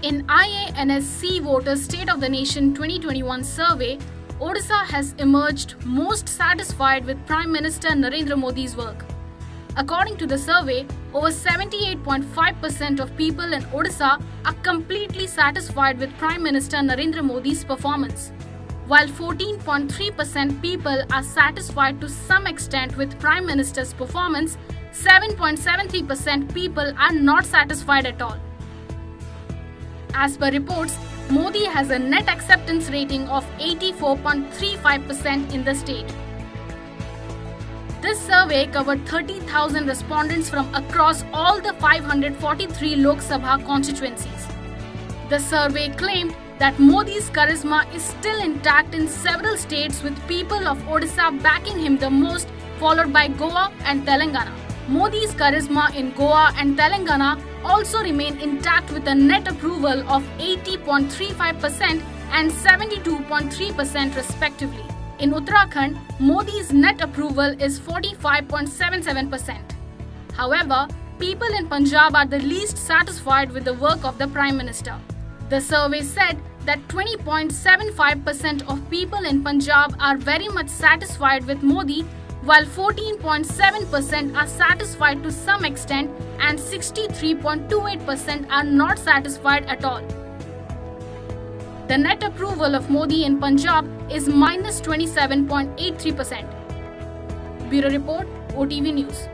In IANS CVoter's State of the Nation 2021 survey, Odisha has emerged most satisfied with Prime Minister Narendra Modi's work. According to the survey, over 78.5% of people in Odisha are completely satisfied with Prime Minister Narendra Modi's performance, while 14.3% people are satisfied to some extent with Prime Minister's performance. 7.73% people are not satisfied at all. As per reports, Modi has a net acceptance rating of 84.35% in the state. This survey covered 30,000 respondents from across all the 543 Lok Sabha constituencies. The survey claimed that Modi's charisma is still intact in several states with people of Odisha backing him the most, followed by Goa and Telangana. Modi's charisma in Goa and Telangana also remain intact with a net approval of 80.35% and 72.3% respectively. In Uttarakhand, Modi's net approval is 45.77%. However, people in Punjab are the least satisfied with the work of the Prime Minister. The survey said that 20.75% of people in Punjab are very much satisfied with Modi while 14.7% are satisfied to some extent and 63.28% are not satisfied at all. The net approval of Modi in Punjab is minus 27.83%. Bureau Report, OTV News.